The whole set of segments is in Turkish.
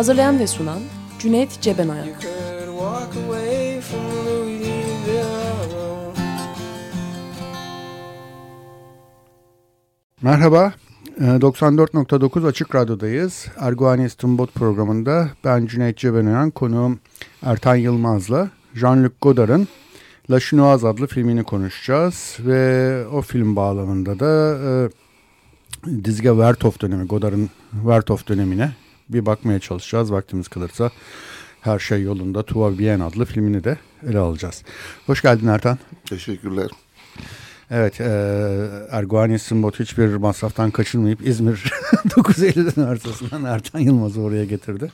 Hazırlayan ve sunan Cüneyt Cebenayak. Merhaba, 94.9 ee, Açık Radyo'dayız. Erguani İstimbot programında ben Cüneyt Cebenayan, konuğum Ertan Yılmaz'la Jean-Luc Godard'ın La Chinoise adlı filmini konuşacağız. Ve o film bağlamında da e, Dizge Vertov dönemi, Godard'ın Vertov dönemine bir bakmaya çalışacağız. Vaktimiz kalırsa her şey yolunda Tuva Bien adlı filmini de ele alacağız. Hoş geldin Ertan. Teşekkürler. Evet, e, Erguani Simbot hiçbir masraftan kaçınmayıp İzmir 950'den arsasından Ertan Yılmaz'ı oraya getirdi.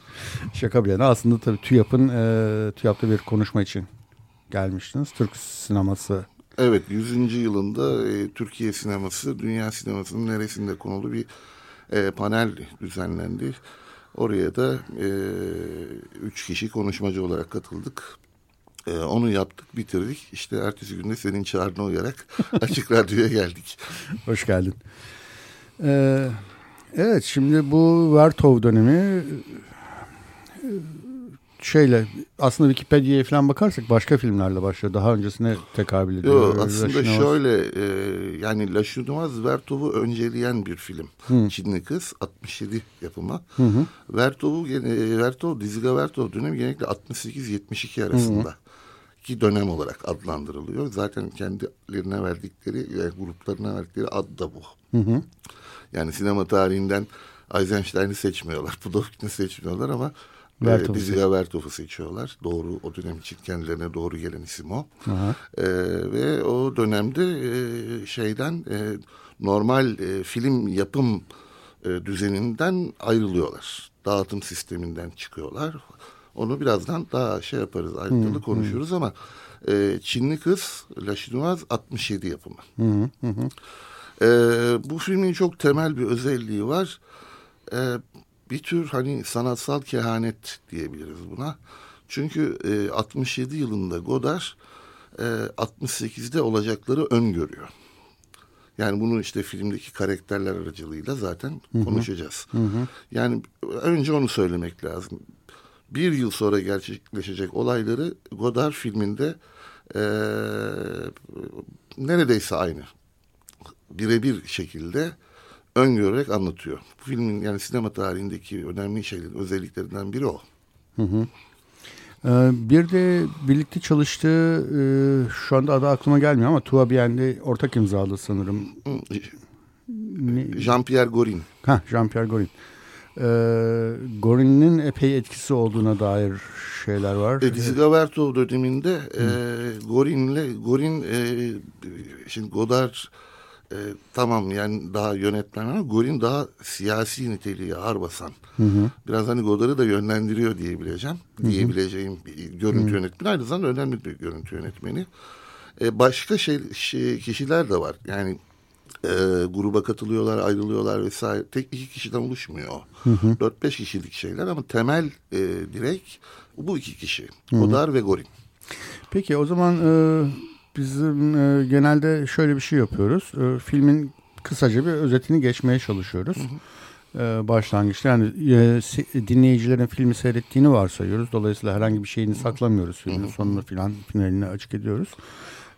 Şaka bir yana aslında tabii TÜYAP'ın e, TÜYAP'ta bir konuşma için gelmiştiniz. Türk sineması Evet 100. yılında e, Türkiye sineması dünya sinemasının neresinde konulu bir e, panel düzenlendi. Oraya da e, üç kişi konuşmacı olarak katıldık. E, onu yaptık, bitirdik. İşte ertesi günde senin çağrına uyarak Açık Radyo'ya geldik. Hoş geldin. Ee, evet, şimdi bu Vertov dönemi şeyle aslında Wikipedia'ya falan bakarsak başka filmlerle başlıyor. Daha öncesine tekabül ediyor. Yok aslında şöyle e, yani La Chinoise Vertov'u önceleyen bir film. Hı. Çinli Kız 67 yapımı. Hı hı. Vertov'u e, Vertov, Diziga Vertov dönemi genellikle 68-72 arasında. Hı hı ki dönem olarak adlandırılıyor. Zaten kendilerine verdikleri, yani gruplarına verdikleri ad da bu. Hı hı. Yani sinema tarihinden Eisenstein'i seçmiyorlar, Pudovkin'i seçmiyorlar ama Vertov'u. E, Diziga Vertov'u seçiyorlar. Doğru o dönem için kendilerine doğru gelen isim o. E, ve o dönemde e, şeyden e, normal e, film yapım e, düzeninden ayrılıyorlar. Dağıtım sisteminden çıkıyorlar. Onu birazdan daha şey yaparız ayrıntılı hmm, konuşuruz hmm. ama e, Çinli Kız La Chinoise 67 yapımı. Hmm, hmm. E, bu filmin çok temel bir özelliği var. E, bir tür hani sanatsal kehanet diyebiliriz buna. Çünkü e, 67 yılında Godard e, 68'de olacakları öngörüyor. Yani bunu işte filmdeki karakterler aracılığıyla zaten hı hı. konuşacağız. Hı hı. Yani önce onu söylemek lazım. Bir yıl sonra gerçekleşecek olayları Godard filminde e, neredeyse aynı. Birebir şekilde öngörerek anlatıyor. Bu filmin yani sinema tarihindeki önemli şeylerin özelliklerinden biri o. Hı hı. Ee, bir de birlikte çalıştığı e, şu anda adı aklıma gelmiyor ama Tua Bien'de ortak imzalı sanırım. Jean-Pierre Gorin. Ha, Jean-Pierre Gorin. Ee, Gorin'in epey etkisi olduğuna dair şeyler var. E, Dizi Gavertov döneminde e, Gorin'le Gorin e, şimdi Godard e, tamam yani daha yönetmen ama Gorin daha siyasi niteliği ağır basan. Hı hı. Biraz hani Godard'ı da yönlendiriyor diyebileceğim. Hı hı. Diyebileceğim bir görüntü hı. yönetmeni. Aynı zamanda önemli bir görüntü yönetmeni. E, başka şey, şey kişiler de var. Yani e, gruba katılıyorlar, ayrılıyorlar vesaire. Tek iki kişiden oluşmuyor. Dört beş kişilik şeyler ama temel e, direk bu iki kişi. Godard ve Gorin. Peki o zaman e, bizim e, genelde şöyle bir şey yapıyoruz. E, filmin kısaca bir özetini geçmeye çalışıyoruz. Hı hı. E, başlangıçta yani e, dinleyicilerin filmi seyrettiğini varsayıyoruz. Dolayısıyla herhangi bir şeyini saklamıyoruz filmin hı hı. sonunu filan finalini açık ediyoruz.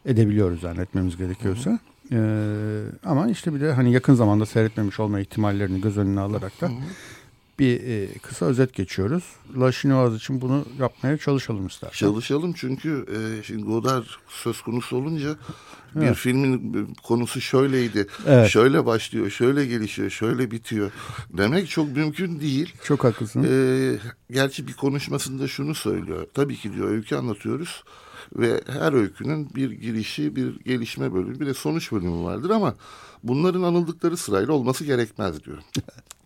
Edebiliyoruz yani etmemiz gerekiyorsa. Hı hı. Ee, ama işte bir de hani yakın zamanda seyretmemiş olma ihtimallerini göz önüne alarak da bir e, kısa özet geçiyoruz. La Chinoise için bunu yapmaya çalışalım istersen. Çalışalım çünkü e, şimdi Godard söz konusu olunca bir evet. filmin konusu şöyleydi. Evet. Şöyle başlıyor, şöyle gelişiyor, şöyle bitiyor. Demek çok mümkün değil. Çok haklısın. E, gerçi bir konuşmasında şunu söylüyor. Tabii ki diyor öykü anlatıyoruz ve her öykünün bir girişi, bir gelişme bölümü, bir de sonuç bölümü vardır ama bunların anıldıkları sırayla olması gerekmez diyor.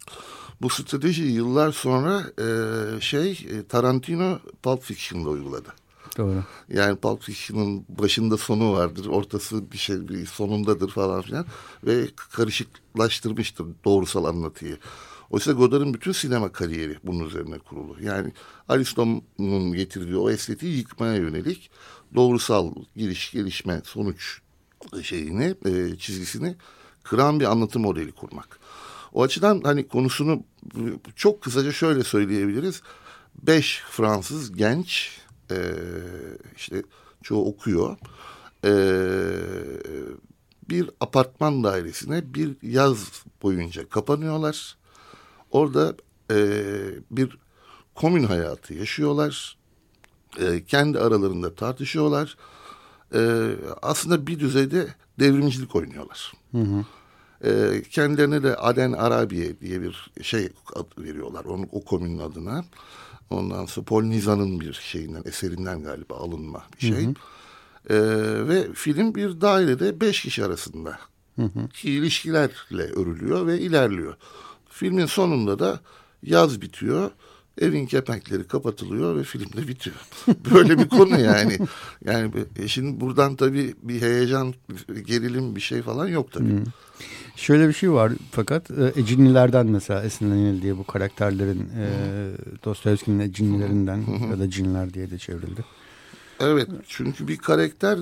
Bu strateji yıllar sonra e, şey e, Tarantino Pulp Fiction'da uyguladı. Doğru. Yani Pulp Fiction'ın başında sonu vardır, ortası bir şey bir sonundadır falan filan ve karışıklaştırmıştır doğrusal anlatıyı. Oysa Godard'ın bütün sinema kariyeri bunun üzerine kurulu. Yani Aristo'nun getirdiği o estetiği yıkmaya yönelik doğrusal giriş, gelişme, sonuç şeyini, e, çizgisini kıran bir anlatım modeli kurmak. O açıdan hani konusunu çok kısaca şöyle söyleyebiliriz. Beş Fransız genç e, işte çoğu okuyor. E, bir apartman dairesine bir yaz boyunca kapanıyorlar. Orada e, bir komün hayatı yaşıyorlar. E, kendi aralarında tartışıyorlar. E, aslında bir düzeyde devrimcilik oynuyorlar. Hı hı. E, kendilerine de Aden Arabiye diye bir şey ad veriyorlar onun, o komünün adına. Ondan sonra Paul Nizan'ın bir şeyinden, eserinden galiba alınma bir şey. Hı hı. E, ve film bir dairede beş kişi arasında hı hı. ki ilişkilerle örülüyor ve ilerliyor. Filmin sonunda da yaz bitiyor. Evin kepenkleri kapatılıyor ve film de bitiyor. Böyle bir konu yani. Yani e, şimdi buradan tabii bir heyecan, gerilim bir şey falan yok tabii. Hmm. Şöyle bir şey var fakat e, mesela esinlenildiği bu karakterlerin e, Dostoyevski'nin Ecinlilerinden ya da cinler diye de çevrildi. Evet çünkü bir karakter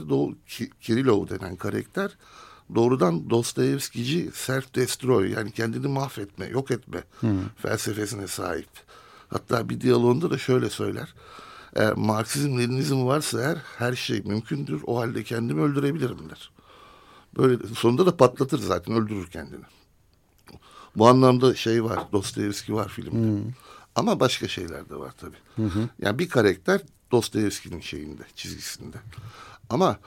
Kirillov denen karakter doğrudan Dostoyevskici self-destroy yani kendini mahvetme, yok etme hmm. felsefesine sahip. Hatta bir diyalogunda da şöyle söyler. Eğer Marksizm, Leninizm varsa eğer her şey mümkündür. O halde kendimi öldürebilirim der. Böyle sonunda da patlatır zaten öldürür kendini. Bu anlamda şey var Dostoyevski var filmde. Hmm. Ama başka şeyler de var tabii. Hı hı. Yani bir karakter Dostoyevski'nin şeyinde, çizgisinde. Ama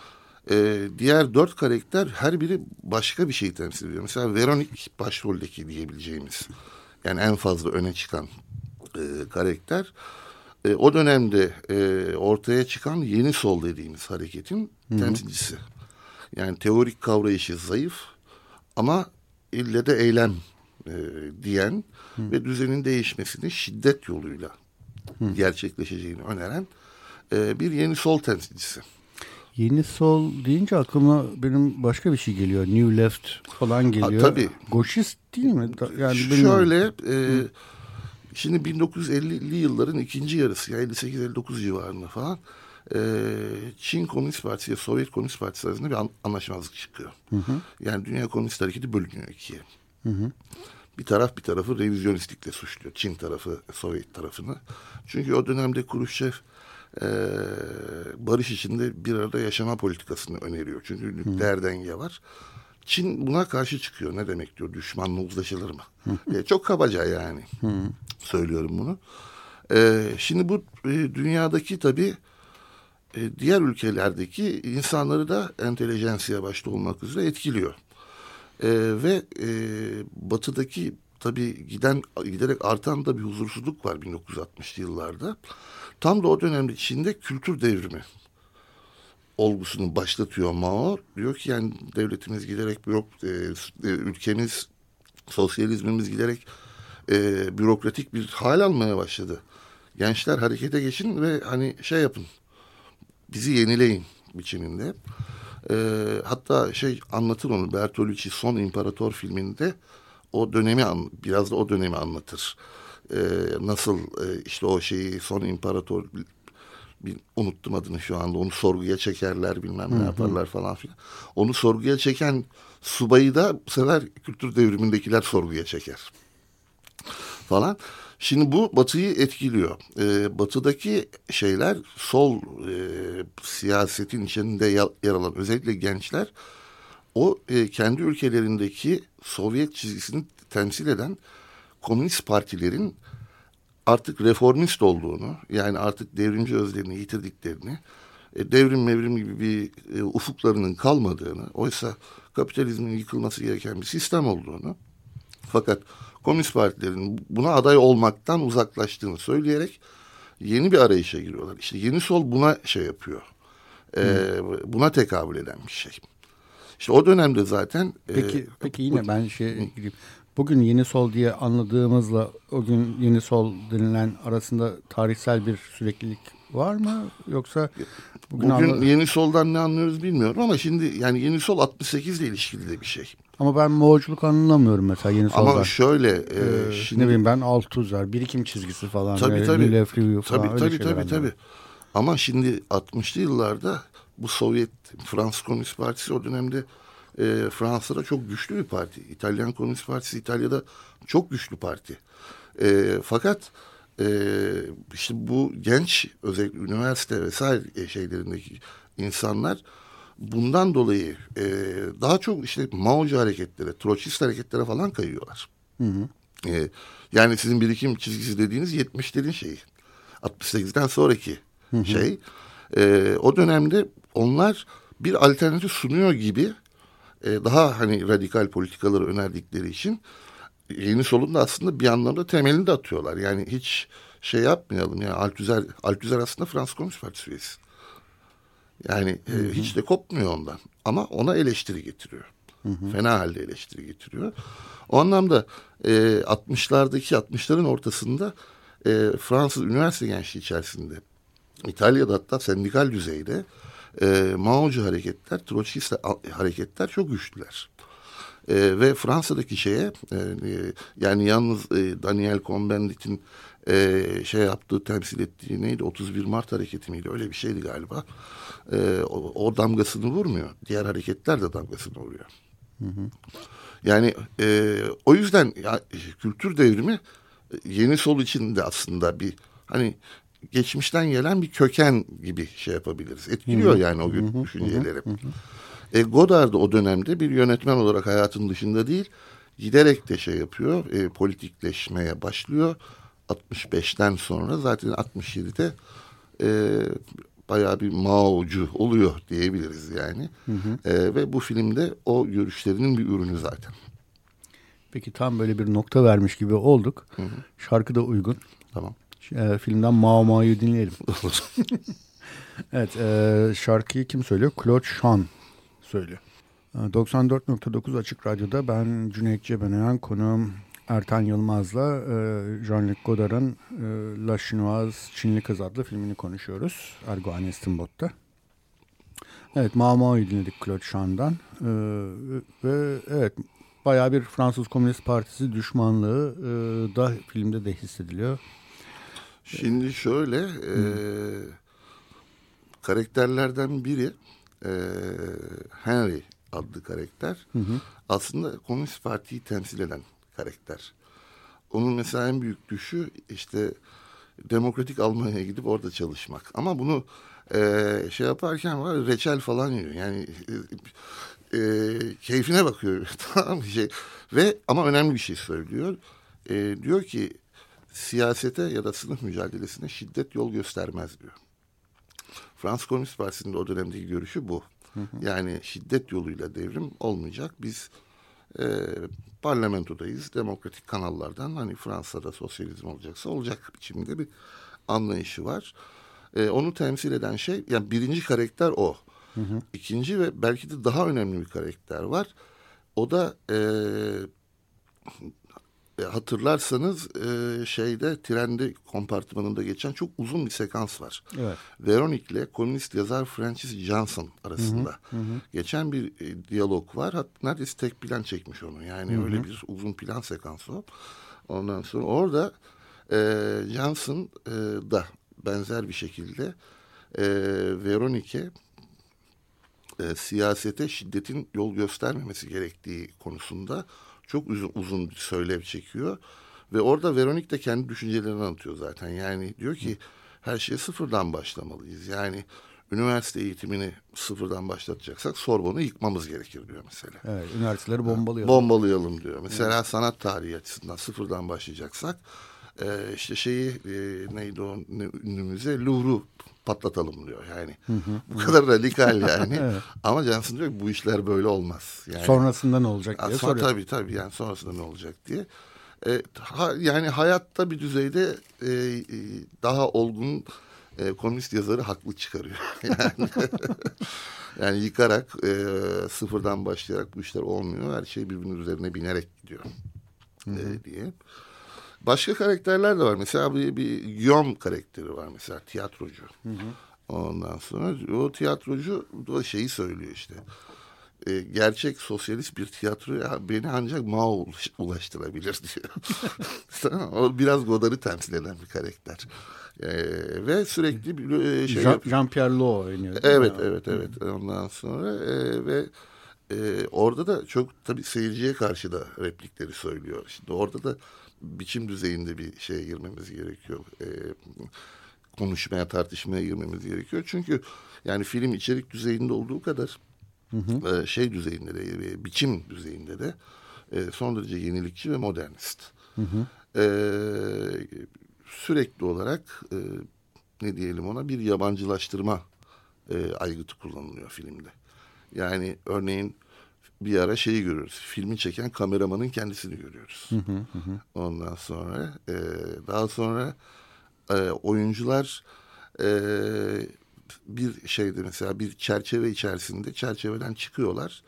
e, diğer dört karakter her biri başka bir şey temsil ediyor. Mesela Veronik başroldeki diyebileceğimiz yani en fazla öne çıkan e, karakter. E, o dönemde e, ortaya çıkan yeni sol dediğimiz hareketin Hı -hı. temsilcisi. Yani teorik kavrayışı zayıf ama ille de eylem e, diyen Hı. ve düzenin değişmesini şiddet yoluyla Hı. gerçekleşeceğini öneren e, bir yeni sol temsilcisi. Yeni sol deyince aklıma benim başka bir şey geliyor. New Left falan geliyor. Ha, tabii. Goşist değil mi? Yani Şöyle e, şimdi 1950'li yılların ikinci yarısı yani 58-59 civarında falan e, Çin Komünist Partisi ile Sovyet Komünist Partisi arasında bir an, anlaşmazlık çıkıyor. Hı hı. Yani Dünya Komünist Hareketi bölünüyor ikiye. Hı hı. Bir taraf bir tarafı revizyonistlikle suçluyor. Çin tarafı Sovyet tarafını. Çünkü o dönemde Kuruşçev e, barış içinde bir arada yaşama politikasını öneriyor. Çünkü nükleer denge var. Çin buna karşı çıkıyor. Ne demek diyor düşmanla uzlaşılır mı? e, çok kabaca yani. Söylüyorum bunu. E, şimdi bu e, dünyadaki tabii e, diğer ülkelerdeki insanları da entelijensiye başta olmak üzere etkiliyor. E, ve e, batıdaki tabii giden giderek artan da bir huzursuzluk var 1960'lı yıllarda. Tam da o dönemde Çin'de kültür devrimi olgusunu başlatıyor Mao. Diyor ki yani devletimiz giderek bürok, e, e, ülkemiz sosyalizmimiz giderek e, bürokratik bir hal almaya başladı. Gençler harekete geçin ve hani şey yapın bizi yenileyin biçiminde. E, hatta şey anlatır onu Bertolucci Son İmparator filminde o dönemi biraz da o dönemi anlatır. E, nasıl e, işte o şeyi Son İmparator bir, unuttum adını şu anda onu sorguya çekerler bilmem ne yaparlar falan filan. Onu sorguya çeken subayı da bu sefer kültür devrimindekiler sorguya çeker falan. Şimdi bu Batı'yı etkiliyor. Ee, batı'daki şeyler sol e, siyasetin içinde yer alan özellikle gençler o e, kendi ülkelerindeki Sovyet çizgisini temsil eden komünist partilerin artık reformist olduğunu yani artık devrimci özlerini yitirdiklerini e, devrim mevrim gibi bir e, ufuklarının kalmadığını oysa kapitalizmin yıkılması gereken bir sistem olduğunu fakat komünist partilerin buna aday olmaktan uzaklaştığını söyleyerek yeni bir arayışa giriyorlar. İşte yeni sol buna şey yapıyor. E, buna tekabül eden bir şey. İşte o dönemde zaten... Peki, e, peki yine bu, ben şey gireyim. Bugün yeni sol diye anladığımızla o gün yeni sol denilen arasında tarihsel bir süreklilik var mı? Yoksa bugün, bugün anla... yeni soldan ne anlıyoruz bilmiyorum ama şimdi yani yeni sol 68 ile ilişkili de bir şey. Ama ben Moğolculuk anlamıyorum mesela yeni soldan. Ama şöyle e, ee, şimdi... ne bileyim ben Althusser, birikim çizgisi falan. Tabii tabii. Falan, tabii tabii tabii, tabii. Ama şimdi 60'lı yıllarda bu Sovyet Fransız Komünist Partisi o dönemde e, Fransa'da çok güçlü bir parti. İtalyan Komünist Partisi İtalya'da çok güçlü parti. E, fakat e, işte bu genç özellikle üniversite vesaire şeylerindeki insanlar bundan dolayı e, daha çok işte Mao'cu hareketlere, Troçist hareketlere falan kayıyorlar. Hı hı. E, yani sizin birikim çizgisi dediğiniz 70'lerin şeyi. 68'den sonraki hı hı. şey. E, o dönemde onlar bir alternatif sunuyor gibi e, daha hani radikal politikaları önerdikleri için yeni solun da aslında bir anlamda temelini de atıyorlar. Yani hiç şey yapmayalım yani Althusser, Althusser aslında Fransız Komünist Partisi üyesi. Yani e, hiç de kopmuyor ondan. Ama ona eleştiri getiriyor. Hı hı. Fena halde eleştiri getiriyor. O anlamda e, 60'lardaki 60'ların ortasında e, Fransız üniversite gençliği içerisinde İtalya'da hatta sendikal düzeyde e, Mao'cu hareketler, Troçkist hareketler çok güçlüler. E, ve Fransa'daki şeye e, yani yalnız e, Daniel Cohn-Bendit'in e, şey yaptığı temsil ettiği neydi 31 Mart hareketi miydi öyle bir şeydi galiba. E, o, o damgasını vurmuyor. Diğer hareketler de damgasını vuruyor. Hı hı. Yani e, o yüzden ya, kültür devrimi e, yeni sol için de aslında bir hani geçmişten gelen bir köken gibi şey yapabiliriz. Etkiliyor yani o gün düşünceleri. E, Godard da o dönemde bir yönetmen olarak hayatın dışında değil, giderek de şey yapıyor, e, politikleşmeye başlıyor. 65'ten sonra zaten 67'de e, bayağı bir Mao'cu oluyor diyebiliriz yani. Hı hı. E, ve bu filmde o görüşlerinin bir ürünü zaten. Peki tam böyle bir nokta vermiş gibi olduk. Hı hı. Şarkı da uygun. Tamam e, filmden Mao Mao'yu dinleyelim. evet e, şarkıyı kim söylüyor? Claude Chan söylüyor. 94.9 Açık Radyo'da ben Cüneyt Cebenayan konuğum Ertan Yılmaz'la e, Jean-Luc Godard'ın e, La Chinoise Çinli Kız adlı filmini konuşuyoruz. Ergo Anestinbot'ta. Evet Mao Mao'yu dinledik Claude Chan'dan. E, ve evet bayağı bir Fransız Komünist Partisi düşmanlığı e, da filmde de hissediliyor. Şimdi şöyle e, karakterlerden biri e, Henry adlı karakter hı hı. aslında Komünist Parti'yi temsil eden karakter. Onun mesela en büyük düşü işte demokratik Almanya'ya gidip orada çalışmak. Ama bunu e, şey yaparken var reçel falan yiyor. Yani e, e, keyfine bakıyor. tamam? Şey. Ve ama önemli bir şey söylüyor. E, diyor ki siyasete ya da sınıf mücadelesine şiddet yol göstermez diyor. Fransız Komünist Partisi'nin o dönemdeki görüşü bu. Hı hı. Yani şiddet yoluyla devrim olmayacak. Biz e, parlamentodayız. Demokratik kanallardan hani Fransa'da sosyalizm olacaksa olacak biçimde bir anlayışı var. E, onu temsil eden şey yani birinci karakter o. Hı hı. İkinci ve belki de daha önemli bir karakter var. O da e, hatırlarsanız e, şeyde trende kompartmanında geçen çok uzun bir sekans var. Evet. Veronique ile komünist yazar Francis Johnson arasında hı hı, hı. geçen bir e, diyalog var. Hatta neredeyse tek plan çekmiş onu. Yani hı hı. öyle bir uzun plan sekansı o. Ondan sonra orada e, Johnson e, da benzer bir şekilde e, Veronique e, siyasete şiddetin yol göstermemesi gerektiği konusunda çok uzun, uzun bir söylev çekiyor. Ve orada Veronik de kendi düşüncelerini anlatıyor zaten. Yani diyor ki her şeye sıfırdan başlamalıyız. Yani üniversite eğitimini sıfırdan başlatacaksak Sorbon'u yıkmamız gerekir diyor mesela. Evet, üniversiteleri bombalayalım. Bombalayalım diyor. Mesela evet. sanat tarihi açısından sıfırdan başlayacaksak e, işte şeyi e, neydi o ünlümüze Louvre'u patlatalım diyor yani. Hı hı. Bu kadar radikal yani. evet. Ama Johnson diyor ki bu işler böyle olmaz. Yani, sonrasında ne olacak diye soruyor. Tabii tabii yani sonrasında ne olacak diye. E, ha, yani hayatta bir düzeyde e, e, daha olgun e, komünist yazarı haklı çıkarıyor. yani Yani yıkarak e, sıfırdan başlayarak bu işler olmuyor. Her şey birbirinin üzerine binerek gidiyor e, diye. Başka karakterler de var. Mesela bir, bir Guillaume karakteri var mesela tiyatrocu. Hı hı. Ondan sonra o tiyatrocu da şeyi söylüyor işte. E, gerçek sosyalist bir tiyatroya beni ancak Mao ulaştırabilir diyor. o biraz Godard'ı temsil eden bir karakter. E, ve sürekli bir e, şey Jean, Jean Pierre Lo oynuyor. Evet, evet, evet. Ondan sonra e, ve e, orada da çok tabii seyirciye karşı da replikleri söylüyor. Şimdi orada da biçim düzeyinde bir şeye girmemiz gerekiyor. E, konuşmaya, tartışmaya girmemiz gerekiyor. Çünkü yani film içerik düzeyinde olduğu kadar hı hı. E, şey düzeyinde de, e, biçim düzeyinde de e, son derece yenilikçi ve modernist. Hı hı. E, sürekli olarak e, ne diyelim ona bir yabancılaştırma e, aygıtı kullanılıyor filmde. Yani örneğin bir ara şeyi görüyoruz. Filmi çeken kameramanın kendisini görüyoruz. Hı hı hı. Ondan sonra e, daha sonra e, oyuncular e, bir şeyde mesela bir çerçeve içerisinde çerçeveden çıkıyorlar.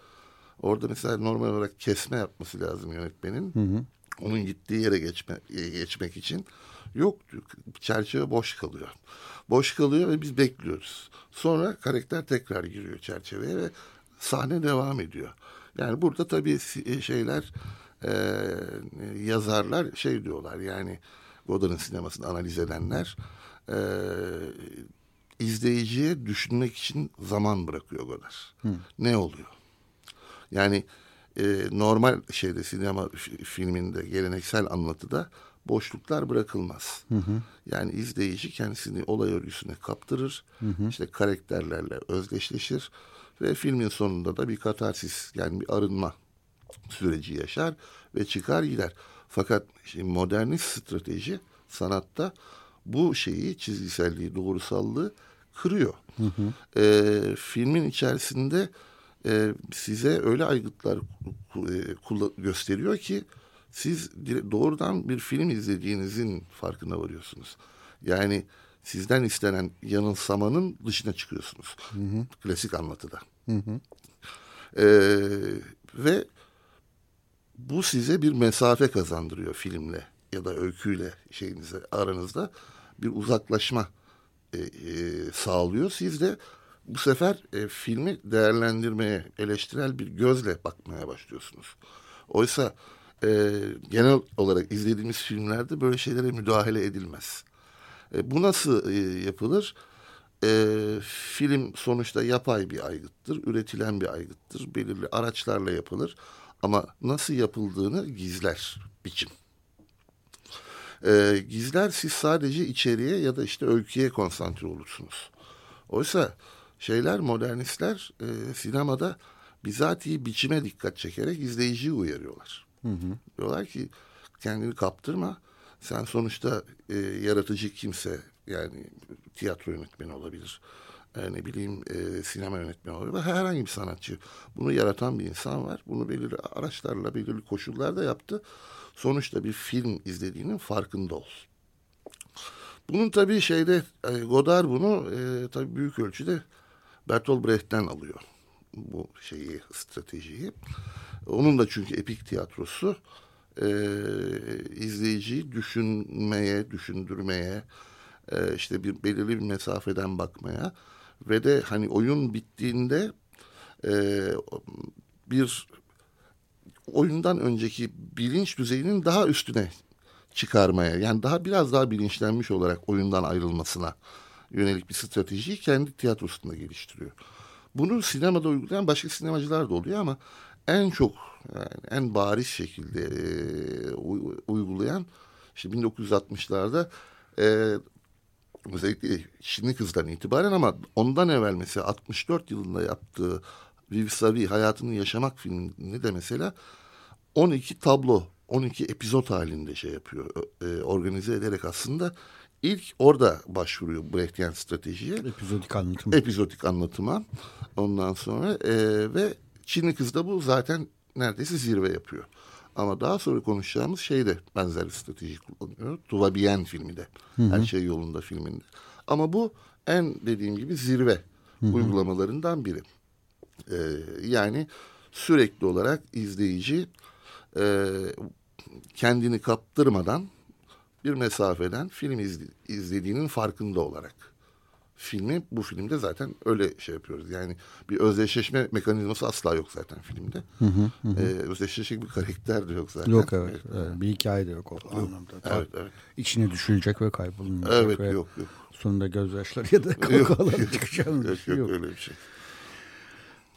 Orada mesela normal olarak kesme yapması lazım yönetmenin. Hı hı. Onun gittiği yere geçme, geçmek için. Yok çerçeve boş kalıyor. Boş kalıyor ve biz bekliyoruz. Sonra karakter tekrar giriyor çerçeveye ve sahne devam ediyor. Yani burada tabii e, şeyler e, yazarlar şey diyorlar yani Godard'ın sinemasını analiz edenler e, izleyiciye düşünmek için zaman bırakıyor Godard. Hı. Ne oluyor? Yani e, normal şeyde sinema filminde geleneksel anlatıda boşluklar bırakılmaz. Hı hı. Yani izleyici kendisini olay örgüsüne kaptırır. Hı hı. işte karakterlerle özdeşleşir ve filmin sonunda da bir katarsis yani bir arınma süreci yaşar ve çıkar gider. Fakat şimdi modernist strateji sanatta bu şeyi çizgiselliği, doğrusallığı kırıyor. Hı hı. E, filmin içerisinde e, size öyle aygıtlar e, gösteriyor ki siz doğrudan bir film izlediğinizin farkına varıyorsunuz. Yani sizden istenen yanılsamanın dışına çıkıyorsunuz. Hı hı. Klasik anlatıda. Hı hı. Ee, ve bu size bir mesafe kazandırıyor filmle ya da öyküyle şeyinize aranızda bir uzaklaşma e, e, sağlıyor. Siz de bu sefer e, filmi değerlendirmeye, eleştirel bir gözle bakmaya başlıyorsunuz. Oysa e, genel olarak izlediğimiz filmlerde böyle şeylere müdahale edilmez. E, bu nasıl e, yapılır? E, film sonuçta yapay bir aygıttır, üretilen bir aygıttır, belirli araçlarla yapılır. Ama nasıl yapıldığını gizler biçim. E, gizler siz sadece içeriye ya da işte öyküye konsantre olursunuz. Oysa şeyler modernistler e, sinemada bizatihi biçime dikkat çekerek izleyiciyi uyarıyorlar. Hı hı. Diyorlar ki kendini kaptırma. Sen sonuçta e, yaratıcı kimse yani tiyatro yönetmeni olabilir. E, ne bileyim e, sinema yönetmeni olabilir. Herhangi bir sanatçı. Bunu yaratan bir insan var. Bunu belirli araçlarla, belirli koşullarda yaptı. Sonuçta bir film izlediğinin farkında ol. Bunun tabii şeyde e, Godard bunu e, tabii büyük ölçüde Bertolt Brecht'ten alıyor. Bu şeyi, stratejiyi. Onun da çünkü epik tiyatrosu e, izleyiciyi düşünmeye, düşündürmeye, e, işte bir belirli bir mesafeden bakmaya ve de hani oyun bittiğinde e, bir oyundan önceki bilinç düzeyinin daha üstüne çıkarmaya yani daha biraz daha bilinçlenmiş olarak oyundan ayrılmasına yönelik bir stratejiyi kendi tiyatrosunda geliştiriyor. Bunu sinemada uygulayan başka sinemacılar da oluyor ama en çok yani en bariz şekilde e, uygulayan işte 1960'larda e, özellikle Çinli kızdan itibaren ama ondan evvel mesela 64 yılında yaptığı Vivi Savi Hayatını Yaşamak filmini de mesela 12 tablo 12 epizod halinde şey yapıyor e, organize ederek aslında ilk orada başvuruyor Brechtian stratejiye. Epizodik anlatım. Epizodik anlatıma. Ondan sonra e, ve Çinli kız da bu zaten neredeyse zirve yapıyor. Ama daha sonra konuşacağımız şey de benzer bir strateji kullanıyor. Tuva Bien filmi de. Hı hı. Her şey yolunda filminde. Ama bu en dediğim gibi zirve hı hı. uygulamalarından biri. E, yani sürekli olarak izleyici e, kendini kaptırmadan bir mesafeden film izle, izlediğinin farkında olarak filmi bu filmde zaten öyle şey yapıyoruz. Yani bir özdeşleşme mekanizması asla yok zaten filmde. Hı hı, hı. Ee, özdeşleşecek bir karakter de yok zaten. Yok evet. evet. evet. Bir hikaye de yok o yok. anlamda. Evet, evet. İçine düşülecek ve kaybolmayacak. Evet ve yok yok. Sonunda gözyaşları ya da kahkahalar çıkacak şey yok. Yok öyle bir şey.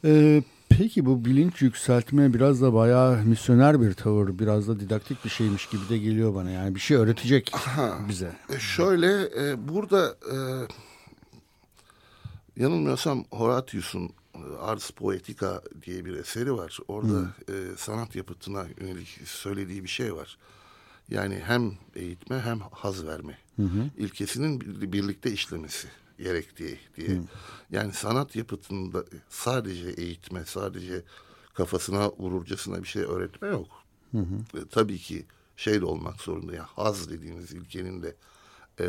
Ee, peki bu bilinç yükseltme biraz da bayağı misyoner bir tavır, biraz da didaktik bir şeymiş gibi de geliyor bana. Yani bir şey öğretecek Aha, bize. E şöyle e, burada e, yanılmıyorsam Horatius'un e, Ars Poetica diye bir eseri var. Orada e, sanat yapıtına yönelik söylediği bir şey var. Yani hem eğitme hem haz verme hı hı. ilkesinin birlikte işlemesi gerektiği diye. Hı. Yani sanat yapıtında sadece eğitme, sadece kafasına vururcasına bir şey öğretme yok. Hı hı. E, tabii ki şey de olmak zorunda. Yani haz dediğimiz ilkenin de e,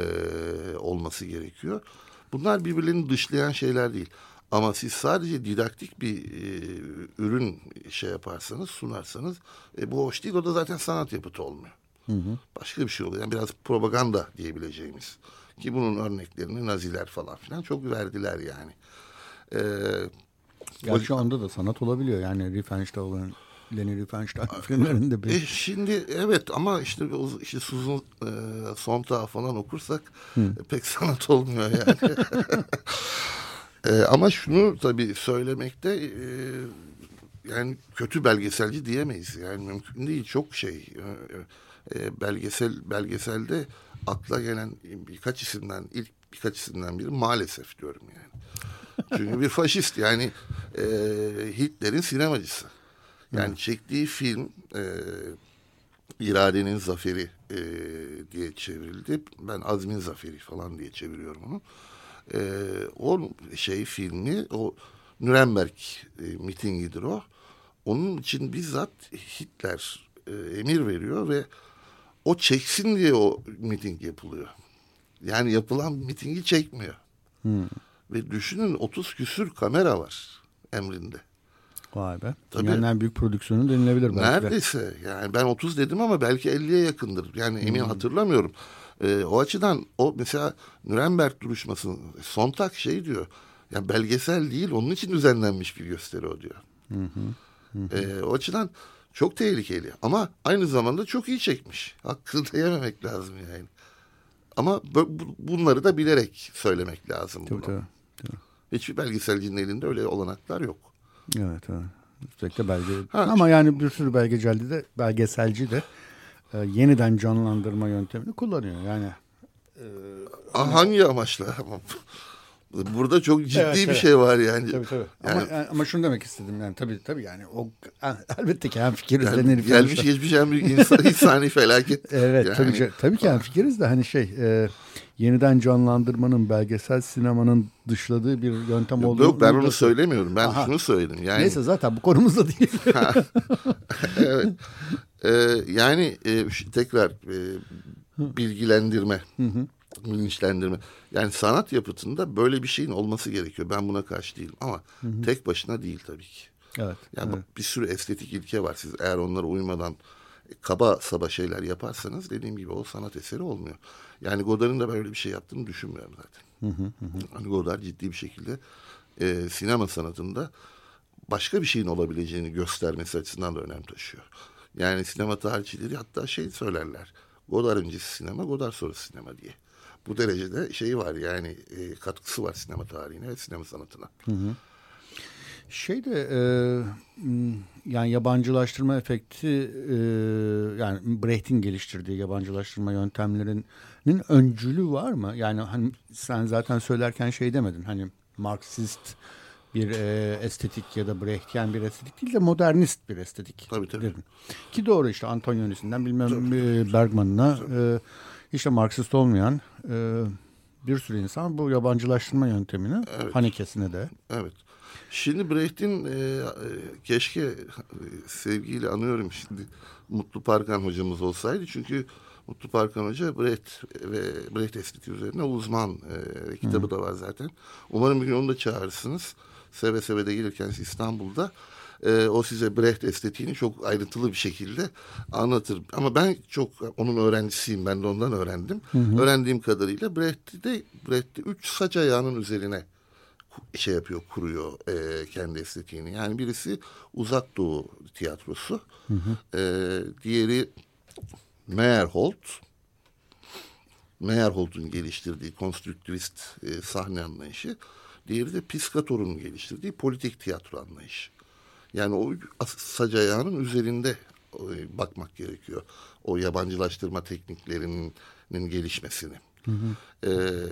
olması gerekiyor. Bunlar birbirlerini dışlayan şeyler değil. Ama siz sadece didaktik bir e, ürün şey yaparsanız, sunarsanız e, bu hoş değil. O da zaten sanat yapıtı olmuyor. Hı hı. Başka bir şey oluyor. Yani biraz propaganda diyebileceğimiz. Ki bunun örneklerini Naziler falan filan çok verdiler yani. Ee, Gerçi onda da sanat olabiliyor. Yani Riefenstahl'ın Leni Riefenstahl filmlerinde bir... E şimdi evet ama işte, işte Susan e, Sontag falan okursak Hı. E, pek sanat olmuyor yani. e, ama şunu tabii söylemekte e, yani kötü belgeselci diyemeyiz. Yani mümkün değil çok şey. E, e, belgesel belgeselde akla gelen birkaç isimden ilk birkaç isimden biri maalesef diyorum yani. Çünkü bir faşist yani e, Hitler'in sinemacısı. Yani Hı. çektiği film e, İradenin Zaferi e, diye çevrildi. Ben Azmin Zaferi falan diye çeviriyorum onu. E, o şey filmi o Nürnberg e, mitingidir o. Onun için bizzat Hitler e, emir veriyor ve o çeksin diye o miting yapılıyor. Yani yapılan mitingi çekmiyor. Hmm. Ve düşünün 30 küsür kamera var emrinde. Vay be. Tabii, Dünyanın en büyük prodüksiyonu denilebilir belki Neredeyse. De. Yani ben 30 dedim ama belki 50'ye yakındır. Yani emin hmm. hatırlamıyorum. Ee, o açıdan o mesela Nürnberg duruşması Sontag şey diyor. Yani belgesel değil onun için düzenlenmiş bir gösteri o diyor. Hı hı. hı. Ee, o açıdan çok tehlikeli ama aynı zamanda çok iyi çekmiş. Hakkını da yememek lazım yani. Ama bunları da bilerek söylemek lazım. Tabii, tabii, tabii. Hiçbir belgeselcinin elinde öyle olanaklar yok. Evet, evet. Üstelik belge. Ha, Ama yani bir sürü belgeselci de belgeselci de e, yeniden canlandırma yöntemini kullanıyor. Yani e, hangi amaçla? Burada çok ciddi evet, bir evet. şey var yani. Tabii tabii. Yani, ama, ama şunu demek istedim yani tabii tabii yani o elbette ki hem fikiriz yani, de Gelmiş sonuçta. geçmiş en büyük insan, insani felaket. evet yani. tabii, tabii ki hem fikiriz de hani şey e, yeniden canlandırmanın belgesel sinemanın dışladığı bir yöntem olduğunu. Yok ben onu söylemiyorum. Ben Aha. şunu söyledim. Yani... Neyse zaten bu konumuzda değil. evet. Ee, yani e, tekrar e, bilgilendirme. Hı hı bilinçlendirme. Yani sanat yapıtında böyle bir şeyin olması gerekiyor. Ben buna karşı değilim ama hı hı. tek başına değil tabii ki. Evet. Yani evet. bir sürü estetik ilke var. Siz eğer onlara uymadan kaba saba şeyler yaparsanız dediğim gibi o sanat eseri olmuyor. Yani Godard'ın da böyle bir şey yaptığını düşünmüyorum zaten. Hı hı hı. Hani Godard ciddi bir şekilde e, sinema sanatında başka bir şeyin olabileceğini göstermesi açısından da önem taşıyor. Yani sinema tarihçileri hatta şey söylerler. Godard öncesi sinema, Godard sonrası sinema diye bu derecede şeyi var yani e, katkısı var sinema tarihine ve sinema sanatına. Hı hı. Şey de e, yani yabancılaştırma efekti e, yani Brecht'in geliştirdiği yabancılaştırma yöntemlerinin öncülü var mı? Yani hani sen zaten söylerken şey demedin hani Marksist bir e, estetik ya da Brechtyen bir estetik değil de modernist bir estetik. Tabii tabii. Dedin. Ki doğru işte Antonioni'sinden bilmem tabii. Bergman'ına e, işte Marksist olmayan e, bir sürü insan bu yabancılaştırma yöntemini evet. Hanekesine de. Evet. Şimdi Brecht'in e, e, keşke e, sevgiyle anıyorum şimdi Mutlu Parkan hocamız olsaydı çünkü Mutlu Parkan Hoca Brecht ve Brecht estetiği üzerine uzman e, kitabı Hı. da var zaten. Umarım bir gün onu da çağırırsınız. seve seve de gelirken İstanbul'da e, o size Brecht estetiğini çok ayrıntılı bir şekilde anlatır. Ama ben çok onun öğrencisiyim. Ben de ondan öğrendim. Hı hı. Öğrendiğim kadarıyla Brecht'te Brecht'te üç saç ayağının üzerine şey yapıyor, kuruyor e, kendi estetiğini. Yani birisi uzak doğu tiyatrosu. Hı hı. E, diğeri Meyerhold. Meyerhold'un geliştirdiği konstrüktivist e, sahne anlayışı. Diğeri de Piscator'un geliştirdiği politik tiyatro anlayışı. Yani o sac ayağının üzerinde e, bakmak gerekiyor. O yabancılaştırma tekniklerinin gelişmesini. Hı hı. Ee,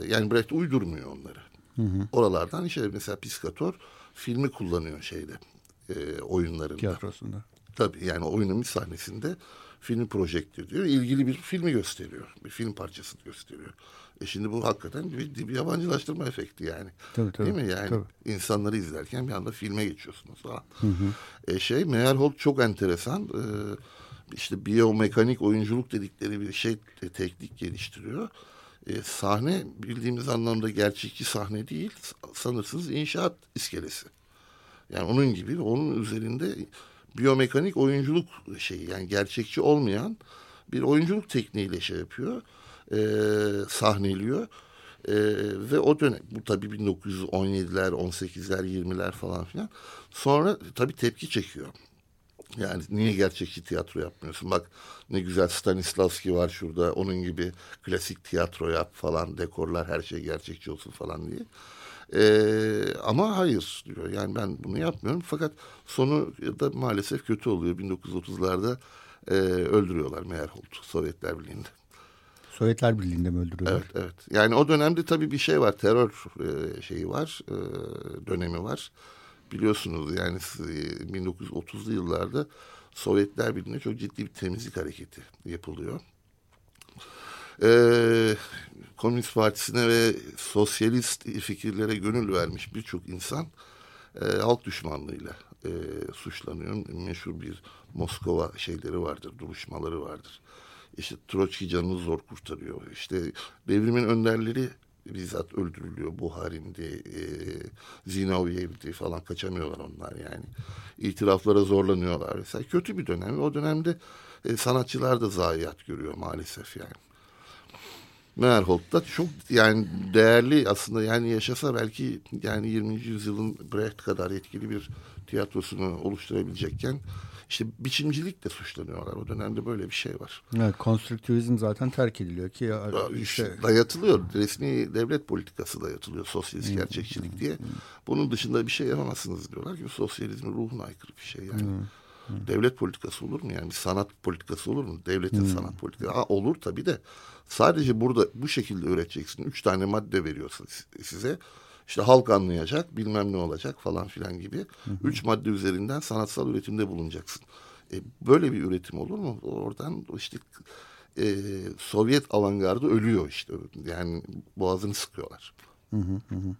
yani Brecht uydurmuyor onları. Hı hı. Oralardan işte mesela Piscator filmi kullanıyor şeyde e, oyunlarında. Tiyatrosunda. Tabii yani oyunun bir sahnesinde filmi projekte ediyor. ilgili bir filmi gösteriyor. Bir film parçasını gösteriyor. E şimdi bu hakikaten bir, bir yabancılaştırma efekti yani. Tabii, tabii, Değil mi yani? Tabii. insanları izlerken bir anda filme geçiyorsunuz falan. Hı hı. E şey Meyerhold çok enteresan. E, işte biyomekanik oyunculuk dedikleri bir şey e, teknik geliştiriyor. E, sahne bildiğimiz anlamda gerçekçi sahne değil. Sanırsınız inşaat iskelesi. Yani onun gibi onun üzerinde biyomekanik oyunculuk şeyi yani gerçekçi olmayan bir oyunculuk tekniğiyle şey yapıyor e, sahneliyor. E, ve o dönem bu tabii 1917'ler, 18'ler, 20'ler falan filan. Sonra tabii tepki çekiyor. Yani niye gerçekçi tiyatro yapmıyorsun? Bak ne güzel Stanislavski var şurada. Onun gibi klasik tiyatro yap falan. Dekorlar her şey gerçekçi olsun falan diye. Ee, ama hayır diyor. Yani ben bunu yapmıyorum. Fakat sonu da maalesef kötü oluyor. 1930'larda e, öldürüyorlar Meyerhold Sovyetler Birliği'nde. Sovyetler Birliği'nde mi öldürüyorlar? Evet, evet. Yani o dönemde tabii bir şey var. Terör e, şeyi var. E, dönemi var. Biliyorsunuz yani 1930'lu yıllarda Sovyetler Birliği'nde çok ciddi bir temizlik hareketi yapılıyor. Ee, Komünist Partisi'ne ve sosyalist fikirlere gönül vermiş birçok insan e, halk düşmanlığıyla e, suçlanıyor. Meşhur bir Moskova şeyleri vardır, duruşmaları vardır. İşte Troçki canını zor kurtarıyor. İşte devrimin önderleri bizzat öldürülüyor. Buharin'di, e, Zinoviyev'di falan kaçamıyorlar onlar yani. İtiraflara zorlanıyorlar mesela. Kötü bir dönem. O dönemde e, sanatçılar da zayiat görüyor maalesef yani. Meyerhold da çok yani değerli aslında yani yaşasa belki yani 20. yüzyılın Brecht kadar etkili bir tiyatrosunu oluşturabilecekken işte biçimcilikle suçlanıyorlar. O dönemde böyle bir şey var. Evet, konstruktivizm zaten terk ediliyor ki ya, işte dayatılıyor. Resmi devlet politikası dayatılıyor sosyalist gerçekçilik diye. Bunun dışında bir şey yapamazsınız diyorlar ki sosyalizmin ruhuna aykırı bir şey yani. Devlet politikası olur mu yani? Sanat politikası olur mu? Devletin hmm. sanat politikası. Aa, olur tabii de sadece burada bu şekilde öğreteceksin. Üç tane madde veriyorsa size işte halk anlayacak bilmem ne olacak falan filan gibi. Hı hı. Üç madde üzerinden sanatsal üretimde bulunacaksın. E, böyle bir üretim olur mu? Oradan işte e, Sovyet avantgardı ölüyor işte. Yani boğazını sıkıyorlar. Hı hı hı.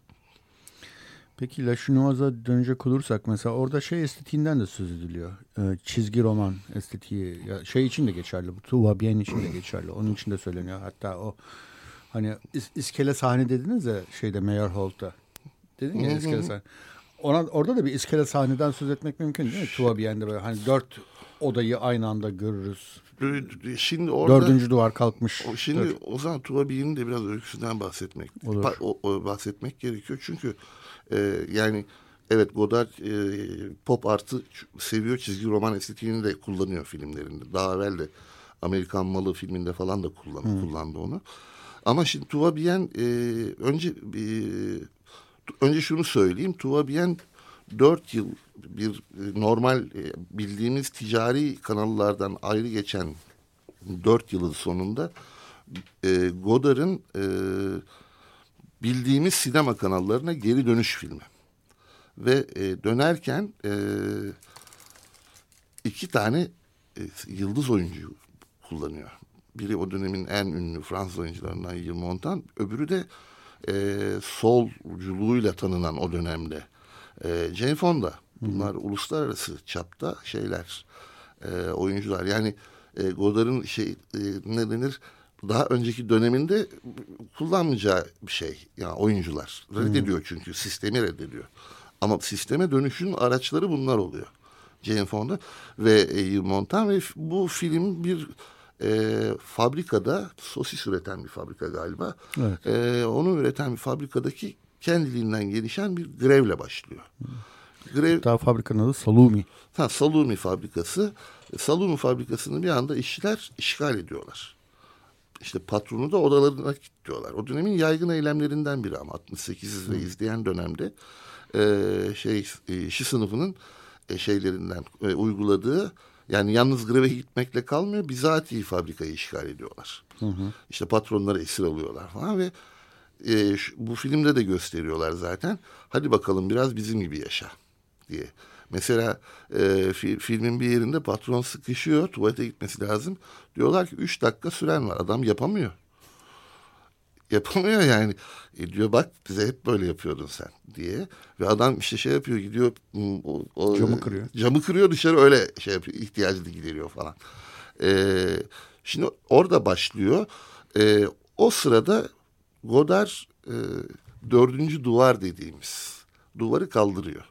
Peki La Chinoise'a dönecek olursak mesela orada şey estetiğinden de söz ediliyor. Ee, çizgi roman estetiği ya şey için de geçerli. Bu Tuva Bien için de geçerli. Onun için de söyleniyor. Hatta o Hani is, iskele sahne dediniz ya şeyde Meyerhold'da. Dedin ya iskele sahne. Ona, orada da bir iskele sahneden söz etmek mümkün değil mi? Tuvabiyen'de böyle hani dört odayı aynı anda görürüz. Şimdi orada dördüncü duvar kalkmış. Şimdi Dört. o zaman Tuvabiyen'in de biraz öyküsünden bahsetmek Olur. o, o, bahsetmek gerekiyor. Çünkü e, yani evet Godard e, pop artı seviyor çizgi roman estetiğini de kullanıyor filmlerinde. Daha evvel de Amerikan Malı filminde falan da kullan, kullandı onu. Ama şimdi Tuva Bien e, önce e, önce şunu söyleyeyim. Tuva Bien dört yıl bir e, normal e, bildiğimiz ticari kanallardan ayrı geçen dört yılın sonunda e, Godard'ın e, bildiğimiz sinema kanallarına geri dönüş filmi. Ve e, dönerken e, iki tane e, yıldız oyuncu kullanıyor. Biri o dönemin en ünlü Fransız oyuncularından Yves Montand. Öbürü de e, solculuğuyla tanınan o dönemde e, Jane Fonda. Bunlar Hı uluslararası çapta şeyler, e, oyuncular. Yani e, Godard'ın şey e, ne denir? Daha önceki döneminde kullanmayacağı bir şey. Yani oyuncular reddediyor çünkü sistemi reddediyor. Ama sisteme dönüşün araçları bunlar oluyor. Jane Fonda ve Yves Montan ve bu film bir e, fabrikada sosis üreten bir fabrika galiba. Evet. E, onu üreten bir fabrikadaki kendiliğinden gelişen bir grevle başlıyor. Grev, Daha fabrikanın adı Salumi. Ha, Salumi fabrikası. Salumi fabrikasını bir anda işçiler işgal ediyorlar. İşte patronu da odalarına kilitliyorlar. O dönemin yaygın eylemlerinden biri ama 68 ve izleyen dönemde e, şey e, sınıfının e, şeylerinden e, uyguladığı yani yalnız greve gitmekle kalmıyor. Bizatihi fabrikayı işgal ediyorlar. Hı hı. İşte patronları esir alıyorlar falan ve e, şu, bu filmde de gösteriyorlar zaten. Hadi bakalım biraz bizim gibi yaşa diye. Mesela e, fi, filmin bir yerinde patron sıkışıyor tuvalete gitmesi lazım. Diyorlar ki üç dakika süren var adam yapamıyor. Yapamıyor yani. E diyor bak bize hep böyle yapıyordun sen diye. Ve adam işte şey yapıyor gidiyor. O, o, camı kırıyor. Camı kırıyor dışarı öyle şey yapıyor. ihtiyacını gideriyor falan. E, şimdi orada başlıyor. E, o sırada Godard e, dördüncü duvar dediğimiz duvarı kaldırıyor.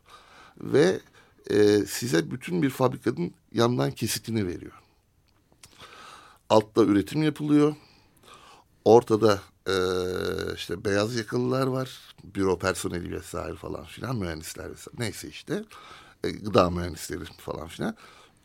Ve e, size bütün bir fabrikanın yandan kesitini veriyor. Altta üretim yapılıyor. Ortada e, işte beyaz yakalılar var. Büro personeli vesaire falan filan mühendisler vesaire. Neyse işte e, gıda mühendisleri falan filan.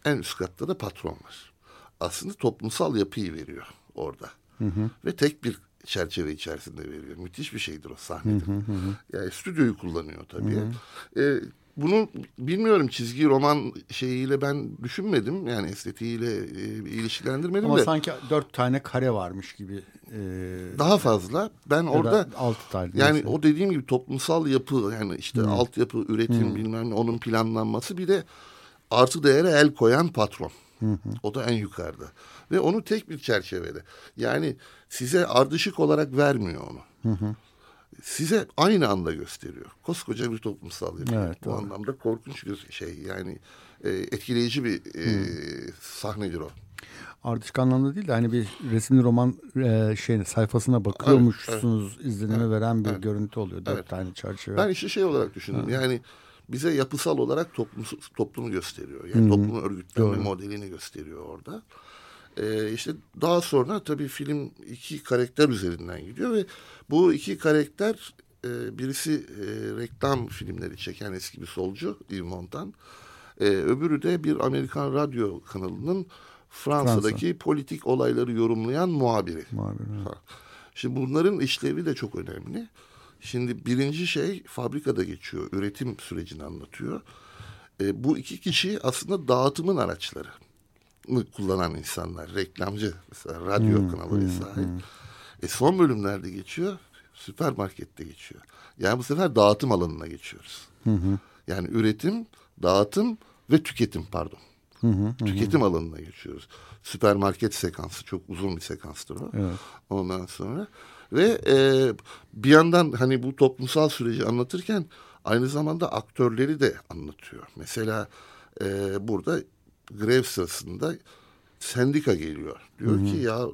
En üst katta da patron var. Aslında toplumsal yapıyı veriyor orada. Hı hı. Ve tek bir çerçeve içerisinde veriyor. Müthiş bir şeydir o sahnede. Hı hı hı. Yani stüdyoyu kullanıyor tabii. Hı hı. E, bunu bilmiyorum çizgi roman şeyiyle ben düşünmedim. Yani estetiğiyle e, ilişkilendirmedim Ama de. Ama sanki dört tane kare varmış gibi. E, Daha fazla. Ben orada altı tane. Yani neyse. o dediğim gibi toplumsal yapı yani işte hmm. altyapı, üretim hmm. bilmem ne onun planlanması bir de artı değere el koyan patron. Hı O da en yukarıda. Ve onu tek bir çerçevede. Yani size ardışık olarak vermiyor onu. Hı hı size aynı anda gösteriyor. Koskoca bir toplumsal yapı. Evet, Bu doğru. anlamda korkunç bir şey. Yani e, etkileyici bir e, hmm. sahnedir o. Ardışık anlamda değil de hani bir resimli roman e, şeyine sayfasına bakıyormuşsunuz evet, evet. izlenimi evet, veren bir evet. görüntü oluyor. Dört evet. tane çerçeve. Ben işte şey olarak düşündüm. Evet. Yani bize yapısal olarak toplum, toplumu gösteriyor. Yani hmm. toplumu örgütlenme Doğru. modelini gösteriyor orada. Ee, işte daha sonra tabii film iki karakter üzerinden gidiyor ve bu iki karakter e, birisi e, reklam filmleri çeken eski bir solcu Yves Montan. E, öbürü de bir Amerikan radyo kanalının Fransa'daki Fransa. politik olayları yorumlayan muhabiri. Muhabir, evet. Şimdi bunların işlevi de çok önemli. Şimdi birinci şey fabrikada geçiyor. Üretim sürecini anlatıyor. E, bu iki kişi aslında dağıtımın araçları kullanan insanlar. Reklamcı mesela radyo hmm, kanalı hmm. Hmm. E son bölümlerde geçiyor. Süpermarkette geçiyor. Yani bu sefer dağıtım alanına geçiyoruz. Hı Yani üretim, dağıtım ve tüketim pardon. Hı hı, tüketim hı. alanına geçiyoruz. Süpermarket sekansı çok uzun bir sekanstır o. Evet. Ondan sonra ve e, bir yandan hani bu toplumsal süreci anlatırken aynı zamanda aktörleri de anlatıyor. Mesela e, burada grev sırasında sendika geliyor. Diyor Hı-hı. ki ya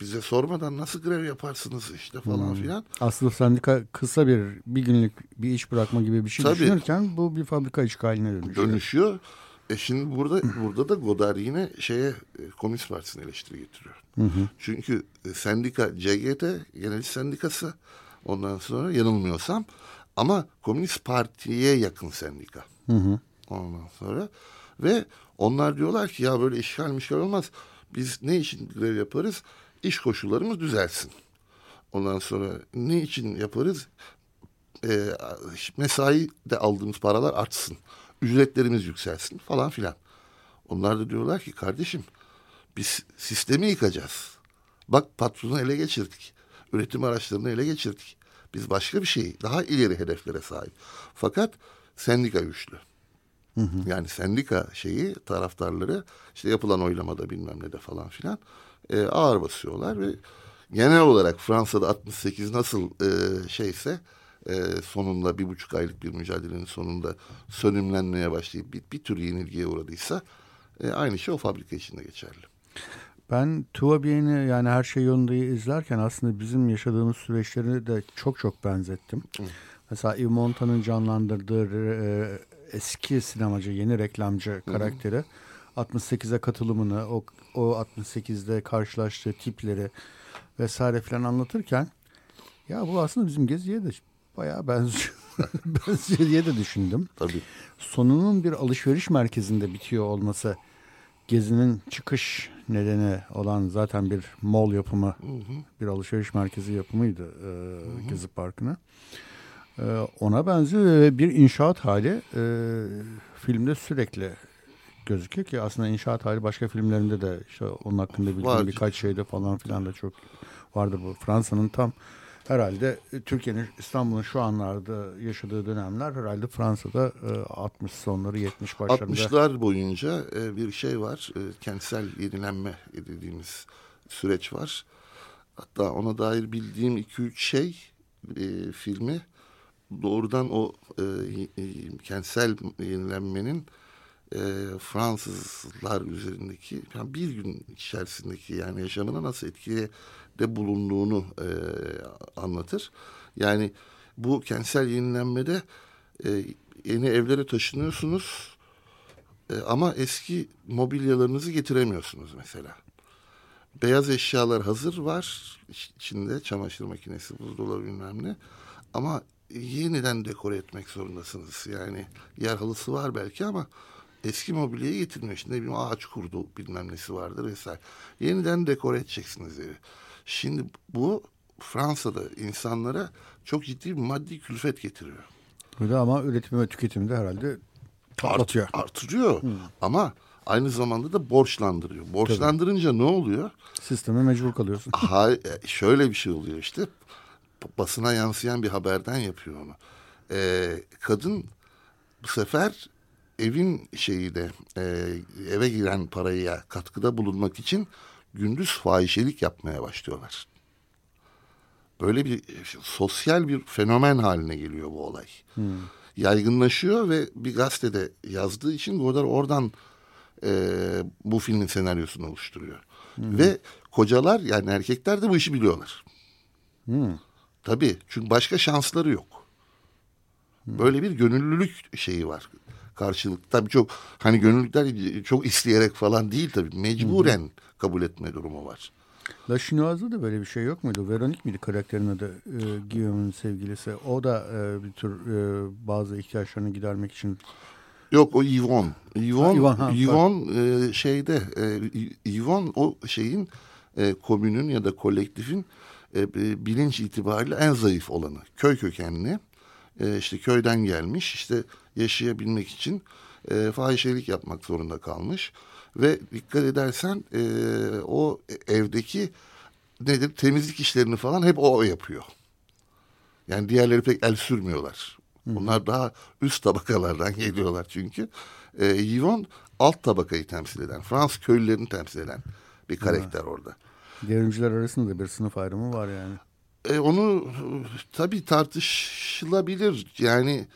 bize sormadan nasıl grev yaparsınız işte falan hmm. filan. Aslında sendika kısa bir bir günlük bir iş bırakma gibi bir şey Tabii, düşünürken bu bir fabrika işgaline dönüşüyor. Dönüşüyor. E şimdi burada burada da Godard yine şeye e, Komünist Partisi'ne eleştiri getiriyor. Hı hı. Çünkü e, sendika CGT Genel Sendikası ondan sonra yanılmıyorsam ama Komünist Parti'ye yakın sendika. Hı hı. Ondan sonra ve onlar diyorlar ki ya böyle işgal mişgal olmaz. Biz ne için grev yaparız? İş koşullarımız düzelsin. Ondan sonra ne için yaparız? E, mesai de aldığımız paralar artsın. Ücretlerimiz yükselsin falan filan. Onlar da diyorlar ki kardeşim biz sistemi yıkacağız. Bak patronu ele geçirdik. Üretim araçlarını ele geçirdik. Biz başka bir şey, daha ileri hedeflere sahip. Fakat sendika güçlü. Hı hı. Yani sendika şeyi taraftarları işte yapılan oylamada bilmem ne de falan filan e, ağır basıyorlar ve genel olarak Fransa'da 68 nasıl e, şeyse e, sonunda bir buçuk aylık bir mücadelenin sonunda sönümlenmeye başlayıp bir, bir tür yenilgiye uğradıysa e, aynı şey o fabrika içinde geçerli. Ben Tuvabien'i yani her şey yolunda izlerken aslında bizim yaşadığımız süreçleri de çok çok benzettim. Hı. Mesela Yves Montan'ın canlandırdığı e, eski sinemacı, yeni reklamcı karakteri Hı -hı. 68'e katılımını, o, o 68'de karşılaştığı tipleri vesaire filan anlatırken ya bu aslında bizim Gezi'ye de bayağı benziyor. benziyor diye de düşündüm. Tabii. Sonunun bir alışveriş merkezinde bitiyor olması Gezi'nin çıkış nedeni olan zaten bir mall yapımı, hı hı. bir alışveriş merkezi yapımıydı e, hı hı. Gezi Parkı'na. E, ona benziyor ve bir inşaat hali e, filmde sürekli gözüküyor ki aslında inşaat hali başka filmlerinde de işte onun hakkında bildiğim birkaç şeyde falan filan da çok vardır bu. Fransa'nın tam herhalde e, Türkiye'nin İstanbul'un şu anlarda yaşadığı dönemler herhalde Fransa'da 60 e, sonları 70 başlarında. 60'lar boyunca bir şey var. Kentsel yenilenme dediğimiz süreç var. Hatta ona dair bildiğim 2-3 şey filmi doğrudan o kentsel yenilenmenin Fransızlar üzerindeki yani bir gün içerisindeki yani yaşamına nasıl etkiye de bulunduğunu e, anlatır. Yani bu kentsel yenilenmede e, yeni evlere taşınıyorsunuz e, ama eski mobilyalarınızı getiremiyorsunuz mesela. Beyaz eşyalar hazır var içinde çamaşır makinesi, buzdolabı bilmem ne ama yeniden dekore etmek zorundasınız. Yani yer halısı var belki ama eski mobilyayı getirmiyor. Şimdi ne bileyim ağaç kurdu bilmem nesi vardır vesaire. Yeniden dekore edeceksiniz evi. Şimdi bu Fransa'da insanlara çok ciddi bir maddi külfet getiriyor. Böyle ama üretim ve tüketimi de herhalde patlatıyor. Art, artırıyor hmm. ama aynı zamanda da borçlandırıyor. Borçlandırınca Tabii. ne oluyor? Sisteme mecbur kalıyorsun. Ha, e, şöyle bir şey oluyor işte basına yansıyan bir haberden yapıyor onu. Ee, kadın bu sefer evin şeyi de e, eve giren paraya katkıda bulunmak için gündüz fahişelik yapmaya başlıyorlar. Böyle bir sosyal bir fenomen haline geliyor bu olay. Hmm. Yaygınlaşıyor ve bir gazetede yazdığı için Godard oradan e, bu filmin senaryosunu oluşturuyor. Hmm. Ve kocalar yani erkekler de bu işi biliyorlar. Hmm. Tabii çünkü başka şansları yok. Böyle bir gönüllülük şeyi var karşılık. Tabii çok hani gönüllülükler çok isteyerek falan değil tabii mecburen hmm. kabul etme durumu var. La Chinoise'da da böyle bir şey yok muydu? Veronik miydi karakterin adı? E, Guillaume'un sevgilisi. O da e, bir tür e, bazı ihtiyaçlarını gidermek için Yok o Yvonne. Yvonne, Yvonne, ha, Yvonne e, şeyde e, Yvonne o şeyin e, komünün ya da kolektifin e, bilinç itibariyle en zayıf olanı. Köy kökenli. E, işte köyden gelmiş. işte yaşayabilmek için e, fahişelik yapmak zorunda kalmış. Ve dikkat edersen e, o evdeki nedir temizlik işlerini falan hep o yapıyor. Yani diğerleri pek el sürmüyorlar. Bunlar daha üst tabakalardan geliyorlar çünkü. E, Yvonne alt tabakayı temsil eden, Fransız köylülerini temsil eden bir karakter ha. orada. Devrimciler arasında da bir sınıf ayrımı var yani. E, onu tabii tartışılabilir. Yani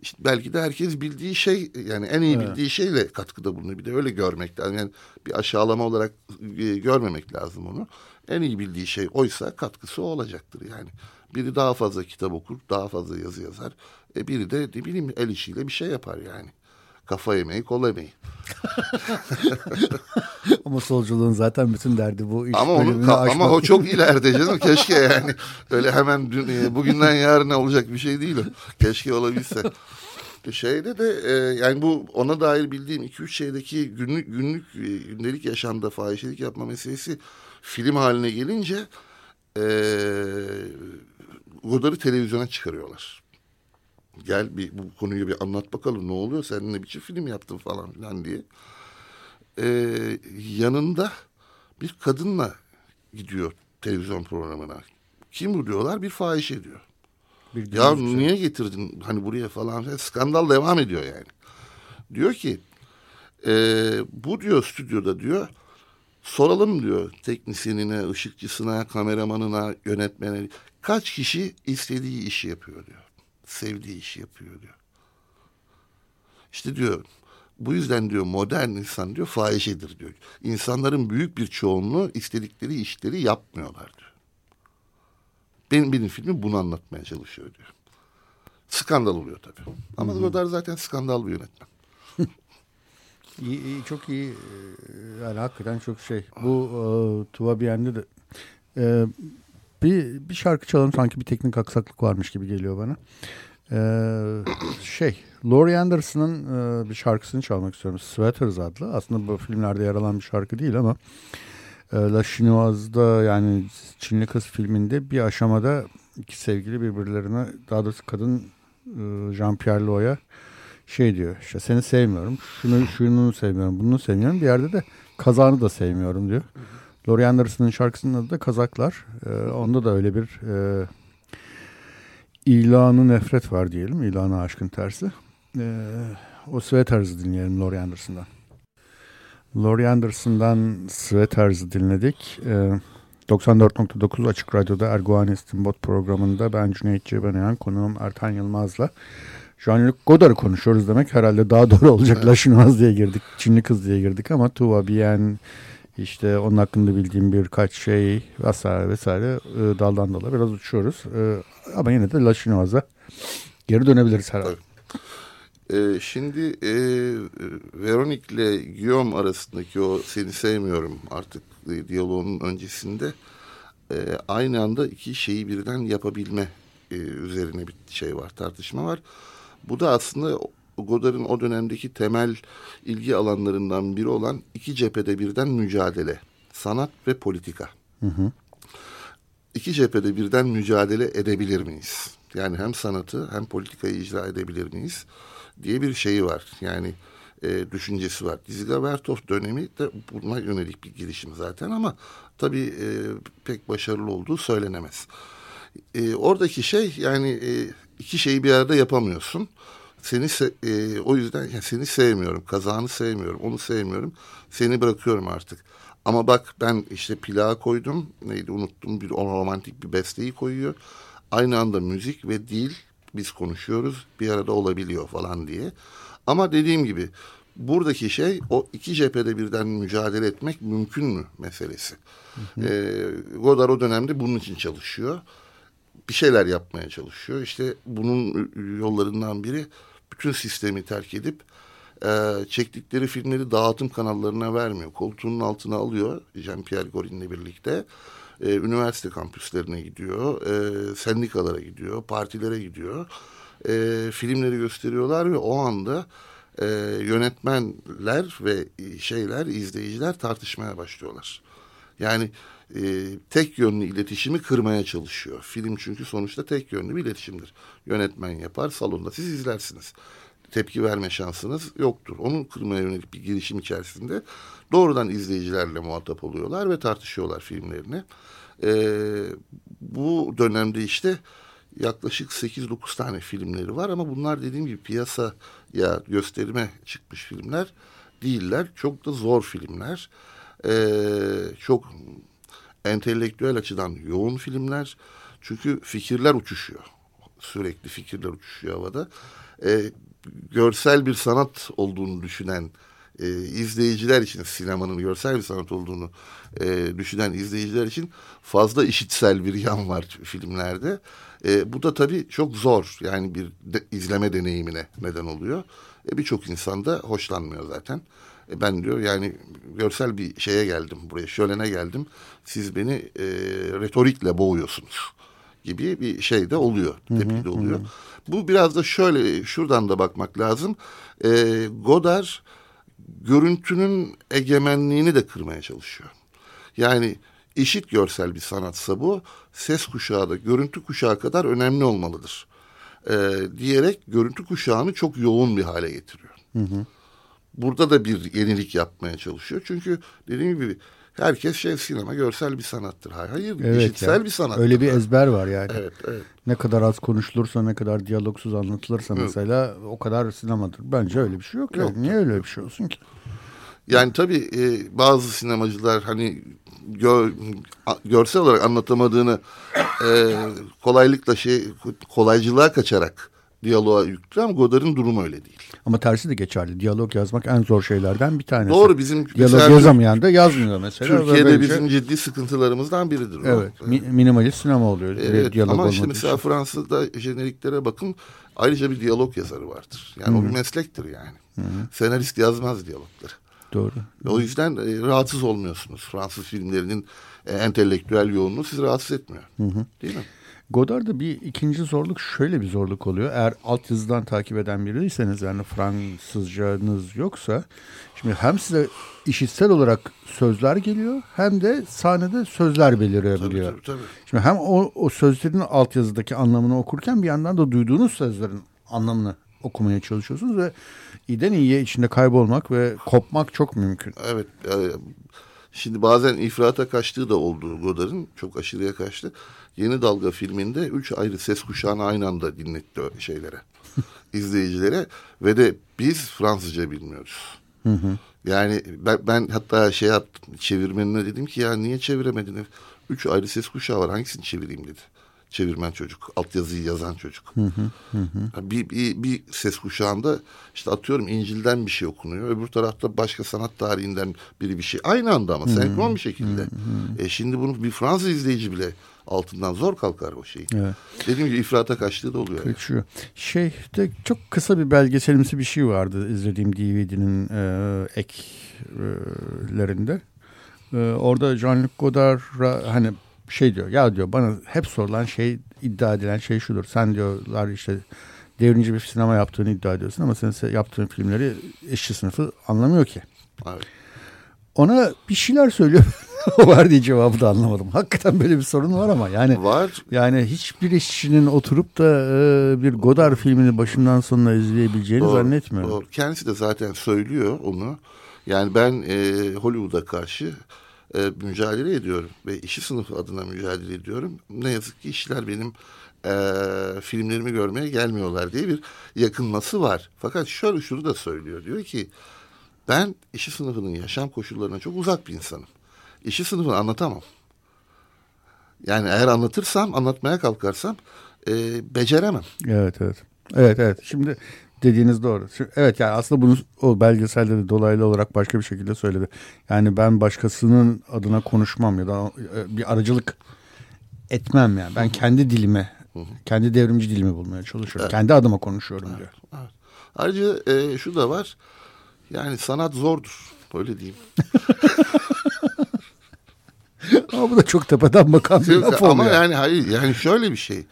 işte belki de herkes bildiği şey yani en iyi evet. bildiği şeyle katkıda bulunuyor. Bir de öyle görmek lazım. Yani bir aşağılama olarak e, görmemek lazım onu. En iyi bildiği şey oysa katkısı o olacaktır yani. Biri daha fazla kitap okur, daha fazla yazı yazar. E biri de ne bileyim el işiyle bir şey yapar yani. Kafa yemeği, kol yemeği. ama solculuğun zaten bütün derdi bu iş ama onu, Ama o çok ileride canım. Keşke yani. Öyle hemen dün, e, bugünden yarına olacak bir şey değil o. Keşke olabilse. Şeyde de e, yani bu ona dair bildiğim iki üç şeydeki günlük günlük e, gündelik yaşamda fahişelik yapma meselesi film haline gelince e, Godard'ı televizyona çıkarıyorlar. Gel bir bu konuyu bir anlat bakalım ne oluyor sen ne biçim film yaptın falan filan diye. Ee, yanında bir kadınla gidiyor televizyon programına. Kim bu diyorlar? Bir fahişe diyor. Bir ya şey. niye getirdin hani buraya falan skandal devam ediyor yani. Diyor ki e, bu diyor stüdyoda diyor soralım diyor teknisyenine, ışıkçısına, kameramanına, yönetmene kaç kişi istediği işi yapıyor diyor sevdiği işi yapıyor diyor. İşte diyor bu yüzden diyor modern insan diyor fahişedir diyor. İnsanların büyük bir çoğunluğu istedikleri işleri yapmıyorlar diyor. Benim, benim filmim bunu anlatmaya çalışıyor diyor. Skandal oluyor tabii. Ama Godard zaten skandal bir yönetmen. İyi, iyi, çok iyi. Yani hakikaten çok şey. Bu e, Tuva Bien'de de e, bir, bir şarkı çalalım sanki bir teknik aksaklık varmış gibi geliyor bana. E, şey, Laurie Anderson'ın e, bir şarkısını çalmak istiyorum. Sweaters adlı. Aslında bu filmlerde yer alan bir şarkı değil ama e, La Chinoise'da yani Çinli Kız filminde bir aşamada iki sevgili birbirlerine daha doğrusu kadın e, Jean-Pierre Lo'ya şey diyor işte seni sevmiyorum şunu şunu sevmiyorum bunu sevmiyorum bir yerde de kazanı da sevmiyorum diyor. Laurie Anderson'ın şarkısının adı da Kazaklar. Ee, onda da öyle bir e, ilanı nefret var diyelim. İlanı aşkın tersi. Ee, o Sweaters'ı dinleyelim Laurie Anderson'dan. Laurie Anderson'dan Sweaters'ı dinledik. Ee, 94.9 Açık Radyo'da Erguvan İstinbot programında ben Cüneyt Cebenayan, konuğum Ertan Yılmaz'la Jean-Luc Godard'ı konuşuyoruz demek herhalde daha doğru olacak. Laşınmaz diye girdik, Çinli kız diye girdik ama Tuva Bien, işte onun hakkında bildiğim birkaç şey vesaire vesaire e, daldan dala biraz uçuyoruz. E, ama yine de Laşınmaz'a geri dönebiliriz herhalde. Ee, şimdi e, Veronik ile Guillaume arasındaki o seni sevmiyorum artık diyaloğun öncesinde e, aynı anda iki şeyi birden yapabilme e, üzerine bir şey var tartışma var. Bu da aslında Godard'ın o dönemdeki temel ilgi alanlarından biri olan iki cephede birden mücadele. Sanat ve politika. Hı hı. İki cephede birden mücadele edebilir miyiz? Yani hem sanatı hem politikayı icra edebilir miyiz? diye bir şeyi var. Yani e, düşüncesi var. Dizila Vertov dönemi de buna yönelik bir girişim zaten ama tabii e, pek başarılı olduğu söylenemez. E, oradaki şey yani e, iki şeyi bir arada yapamıyorsun. Seni e, o yüzden yani seni sevmiyorum, kazağını sevmiyorum, onu sevmiyorum. Seni bırakıyorum artık. Ama bak ben işte plağa koydum. Neydi unuttum bir romantik bir besteyi koyuyor. Aynı anda müzik ve dil biz konuşuyoruz bir arada olabiliyor falan diye. Ama dediğim gibi buradaki şey o iki cephede birden mücadele etmek mümkün mü meselesi. Hı hı. E, Godard o dönemde bunun için çalışıyor. Bir şeyler yapmaya çalışıyor. İşte bunun yollarından biri bütün sistemi terk edip e, çektikleri filmleri dağıtım kanallarına vermiyor. Koltuğunun altına alıyor Jean-Pierre Gorin'le birlikte. E, üniversite kampüslerine gidiyor, e, sendikalara gidiyor, partilere gidiyor. E, filmleri gösteriyorlar ve o anda e, yönetmenler ve şeyler, izleyiciler tartışmaya başlıyorlar. Yani e, tek yönlü iletişimi kırmaya çalışıyor. Film çünkü sonuçta tek yönlü bir iletişimdir. Yönetmen yapar, salonda siz izlersiniz. Tepki verme şansınız yoktur. Onun kırmaya yönelik bir girişim içerisinde doğrudan izleyicilerle muhatap oluyorlar ve tartışıyorlar filmlerini. E, bu dönemde işte yaklaşık 8-9 tane filmleri var ama bunlar dediğim gibi piyasaya gösterime çıkmış filmler değiller. Çok da zor filmler. Ee, çok entelektüel açıdan yoğun filmler. Çünkü fikirler uçuşuyor. Sürekli fikirler uçuşuyor havada. Ee, görsel bir sanat olduğunu düşünen e, izleyiciler için sinemanın görsel bir sanat olduğunu e, düşünen izleyiciler için fazla işitsel bir yan var filmlerde. E, bu da tabii çok zor yani bir de, izleme deneyimine neden oluyor. E, Birçok insan da hoşlanmıyor zaten. E, ben diyor yani görsel bir şeye geldim buraya şölene geldim. Siz beni e, retorikle boğuyorsunuz gibi bir şey de oluyor. Tepki de oluyor. Hı hı. Bu biraz da şöyle şuradan da bakmak lazım. E, Godard görüntünün egemenliğini de kırmaya çalışıyor. Yani eşit görsel bir sanatsa bu ses kuşağı da görüntü kuşağı kadar önemli olmalıdır. E, diyerek görüntü kuşağını çok yoğun bir hale getiriyor. Hı hı. Burada da bir yenilik yapmaya çalışıyor. Çünkü dediğim gibi herkes şey sinema görsel bir sanattır. Hayır evet eşitsel ya. bir sanat. Öyle bir ezber var yani. Evet, evet. Ne kadar az konuşulursa ne kadar diyalogsuz anlatılırsa evet. mesela o kadar sinemadır. Bence öyle bir şey yok. yok. Niye öyle bir şey olsun ki? Yani tabii e, bazı sinemacılar hani gör, görsel olarak anlatamadığını e, kolaylıkla şey kolaycılığa kaçarak diyaloğa yüklü ama Godard'ın durumu öyle değil. Ama tersi de geçerli. Diyalog yazmak en zor şeylerden bir tanesi. Doğru bizim diyalog yazamayan da yazmıyor mesela. Türkiye'de bizim ciddi sıkıntılarımızdan biridir. Evet. O. minimalist sinema oluyor. Evet, diyalog ama işte mesela için. Fransa'da jeneriklere bakın ayrıca bir diyalog yazarı vardır. Yani Hı-hı. o bir meslektir yani. Hı-hı. Senarist yazmaz diyalogları. Doğru. O yüzden e, rahatsız olmuyorsunuz. Fransız filmlerinin e, entelektüel yoğunluğu sizi rahatsız etmiyor. Hı hı. Değil mi? Godard'da bir ikinci zorluk şöyle bir zorluk oluyor. Eğer altyazıdan takip eden biriyseniz yani Fransızcanız yoksa şimdi hem size işitsel olarak sözler geliyor hem de sahnede sözler belirebiliyor. Tabii, tabii, tabii. Şimdi hem o, o sözlerin altyazıdaki anlamını okurken bir yandan da duyduğunuz sözlerin anlamını okumaya çalışıyorsunuz ve iyiden iyiye içinde kaybolmak ve kopmak çok mümkün. Evet. E, şimdi bazen ifrata kaçtığı da oldu Godard'ın. Çok aşırıya kaçtı. Yeni Dalga filminde üç ayrı ses kuşağını aynı anda dinletti şeylere, izleyicilere ve de biz Fransızca bilmiyoruz. Hı hı. Yani ben, ben hatta şey yaptım, çevirmenine dedim ki ya niye çeviremedin? Üç ayrı ses kuşağı var hangisini çevireyim dedi. Çevirmen çocuk, altyazıyı yazan çocuk. Hı hı, hı. Bir, bir, bir ses kuşağında işte atıyorum İncil'den bir şey okunuyor. Öbür tarafta başka sanat tarihinden biri bir şey. Aynı anda ama senkron bir şekilde. Hı hı. E şimdi bunu bir Fransız izleyici bile altından zor kalkar o şey. Evet. Dediğim gibi ifrata kaçtığı da oluyor. Kaçıyor. Yani. Şeyde çok kısa bir belgeselimsi bir şey vardı izlediğim DVD'nin e, eklerinde. E, orada Jean-Luc Godard'a hani şey diyor ya diyor bana hep sorulan şey iddia edilen şey şudur. Sen diyorlar işte devrimci bir sinema yaptığını iddia ediyorsun ama senin yaptığın filmleri işçi sınıfı anlamıyor ki. Evet. Ona bir şeyler söylüyor. o var diye cevabı da anlamadım. Hakikaten böyle bir sorun var ama yani var. Yani hiçbir işçinin oturup da e, bir Godard filmini başından sonuna izleyebileceğini doğru, zannetmiyorum. Doğru. Kendisi de zaten söylüyor onu. Yani ben e, Hollywood'a karşı e, mücadele ediyorum ve işi sınıfı adına mücadele ediyorum. Ne yazık ki işler benim e, filmlerimi görmeye gelmiyorlar diye bir yakınması var. Fakat şöyle şunu da söylüyor. Diyor ki ben işi sınıfının yaşam koşullarına çok uzak bir insanım. İşi sınıfını anlatamam. Yani eğer anlatırsam, anlatmaya kalkarsam e, beceremem. Evet, evet. Evet, evet. Şimdi dediğiniz doğru. Evet yani aslında bunu o belgeselde de dolaylı olarak başka bir şekilde söyledi. Yani ben başkasının adına konuşmam ya da e, bir aracılık etmem yani. Ben kendi dilime, kendi devrimci dilimi bulmaya çalışıyorum. Evet. Kendi adıma konuşuyorum evet, diyor. Evet. Ayrıca e, şu da var. Yani sanat zordur. Böyle diyeyim. ama bu da çok tepeden bakan bir laf Ama yani hayır yani şöyle bir şey.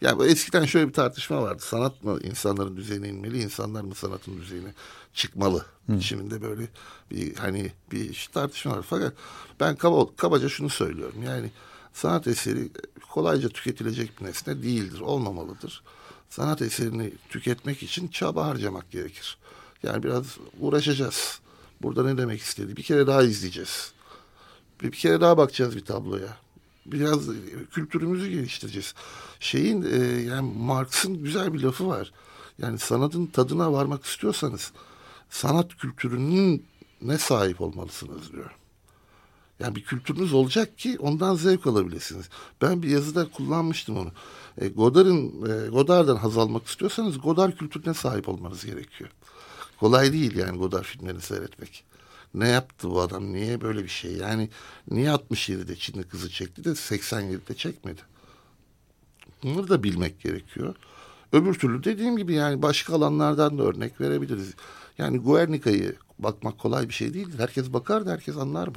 Yani eskiden şöyle bir tartışma vardı. Sanat mı insanların düzeyine inmeli, insanlar mı sanatın düzeyine çıkmalı? Hı. Şimdi böyle bir hani bir tartışma var. Fakat ben kaba, kabaca şunu söylüyorum. Yani sanat eseri kolayca tüketilecek bir nesne değildir, olmamalıdır. Sanat eserini tüketmek için çaba harcamak gerekir. Yani biraz uğraşacağız. Burada ne demek istedi? Bir kere daha izleyeceğiz. Bir, bir kere daha bakacağız bir tabloya. Biraz kültürümüzü geliştireceğiz. Şeyin e, yani Marx'ın güzel bir lafı var. Yani sanatın tadına varmak istiyorsanız sanat kültürünün ne sahip olmalısınız diyor. Yani bir kültürünüz olacak ki ondan zevk alabilirsiniz. Ben bir yazıda kullanmıştım onu. E, Godard'ın e, Godard'dan haz almak istiyorsanız Godard kültürüne sahip olmanız gerekiyor. Kolay değil yani Godard filmlerini seyretmek. Ne yaptı bu adam? Niye böyle bir şey? Yani niye 67'de Çinli kızı çekti de 87'de çekmedi? Bunları da bilmek gerekiyor. Öbür türlü dediğim gibi yani başka alanlardan da örnek verebiliriz. Yani Guernica'yı bakmak kolay bir şey değil. Herkes bakar da herkes anlar mı?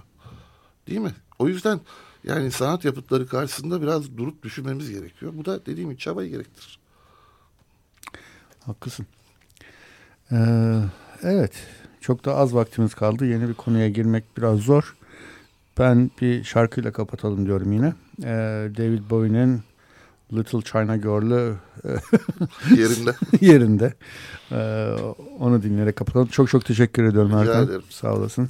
Değil mi? O yüzden yani sanat yapıtları karşısında biraz durup düşünmemiz gerekiyor. Bu da dediğim gibi çabayı gerektirir. Haklısın. Ee, evet. Çok da az vaktimiz kaldı. Yeni bir konuya girmek biraz zor. Ben bir şarkıyla kapatalım diyorum yine. Ee, David Bowie'nin Little China Girl'ü yerinde. yerinde. Ee, onu dinleyerek kapatalım. Çok çok teşekkür ediyorum Rica Erkan. Ederim. Sağ olasın.